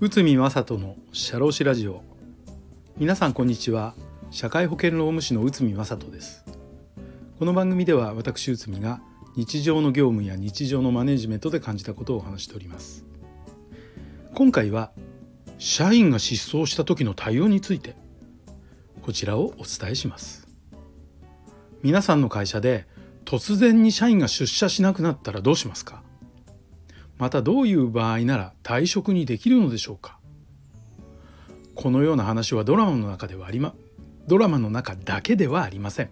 宇見正人の社労士ラジオ。皆さんこんにちは。社会保険労務士の宇見正人です。この番組では私宇見が日常の業務や日常のマネジメントで感じたことをお話しております。今回は社員が失踪した時の対応についてこちらをお伝えします。皆さんの会社で突然に社員が出社しなくなったらどうしますか？またどういう場合なら退職にできるのでしょうか？このような話はドラマの中ではありまドラマの中だけではありません。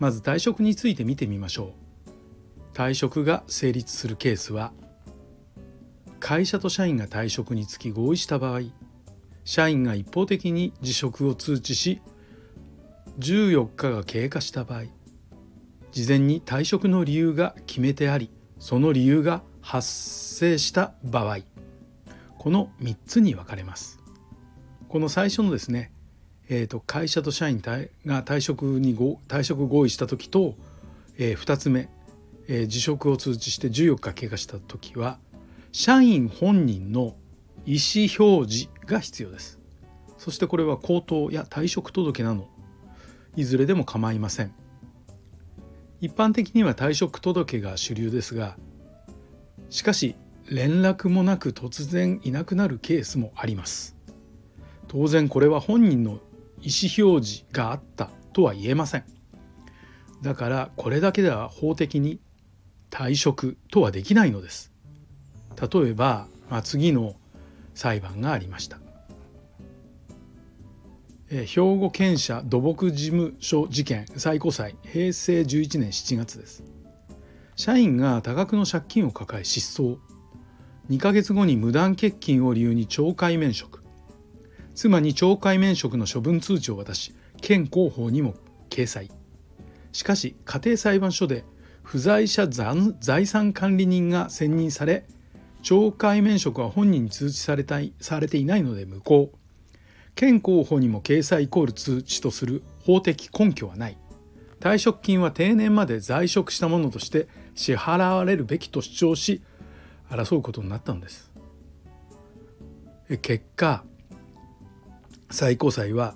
まず退職について見てみましょう。退職が成立するケースは会社と社員が退職につき合意した場合社員が一方的に辞職を通知し14日が経過した場合事前に退職の理由が決めてありその理由が発生した場合この3つに分かれます。この最初のですね、えーと、会社と社員が退職に退職合意した時と、えー、2つ目、えー、辞職を通知して14日経過した時は社員本人の意思表示が必要です。そしてこれは口頭や退職届などいずれでも構いません。一般的には退職届が主流ですがしかし連絡もなく突然いなくなるケースもあります。当然これは本人の意思表示があったとは言えません。だからこれだけでは法的に退職とはできないのです。例えば、まあ、次の裁判がありました。兵庫県社土木事務所事件最高裁平成11年7月です。社員が多額の借金を抱え失踪。2ヶ月後に無断欠勤を理由に懲戒免職。妻に懲戒免職の処分通知を渡し県広報にも掲載。しかし家庭裁判所で不在者財産管理人が選任され懲戒免職は本人に通知されたいされていないので無効。県広報にも掲載イコール通知とする法的根拠はない。退職金は定年まで在職したものとして支払われるべきと主張し争うことになったのです。結果最高裁は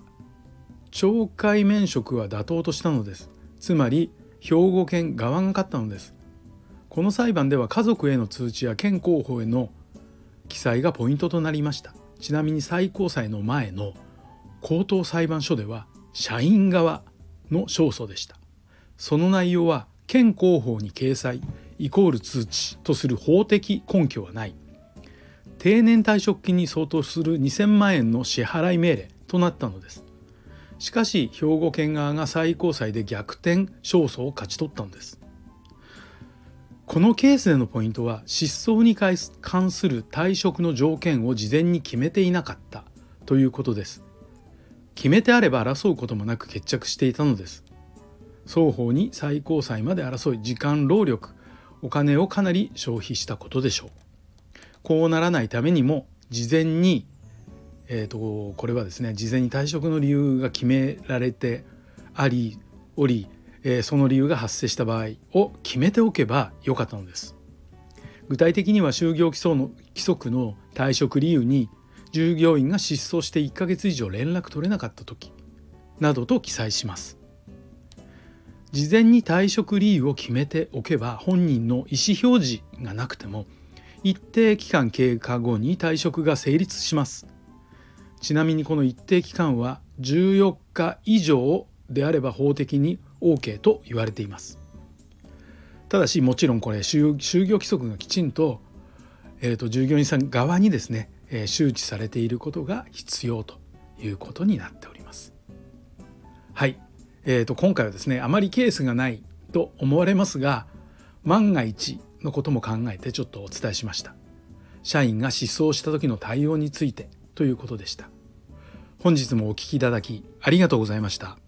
懲戒免職は妥当としたのです。つまり兵庫県側が勝ったのです。この裁判では家族への通知や県広報への記載がポイントとなりました。ちなみに最高裁の前の高等裁判所では社員側の勝訴でした。その内容は県広報に掲載イコール通知とする法的根拠はない。定年退職金に相当する2000万円の支払い命令となったのです。しかし兵庫県側が最高裁で逆転勝訴を勝ち取ったのです。このケースでのポイントは失踪に関する退職の条件を事前に決めていなかったということです。決めてあれば争うこともなく決着していたのです。双方に最高裁まで争い時間労力お金をかなり消費したことでしょう。こうならないためにも事前にえーと、これはですね事前に退職の理由が決められてありおり、えー、その理由が発生した場合を決めておけばよかったのです。具体的には就業規則の規則の退職理由に従業員が失踪して1ヶ月以上連絡取れなかった時などと記載します。事前に退職理由を決めておけば本人の意思表示がなくても一定期間経過後に退職が成立します。ちなみにこの一定期間は14日以上であれば法的に OK と言われています。ただしもちろんこれ就業規則がきちんと,、えーと、従業員さん側にですね、えー、周知されていることが必要ということになっております。はい。えー、と今回はですねあまりケースがないと思われますが万が一のことも考えてちょっとお伝えしました。社員が失踪した時の対応についてということでした。本日もお聴きいただきありがとうございました。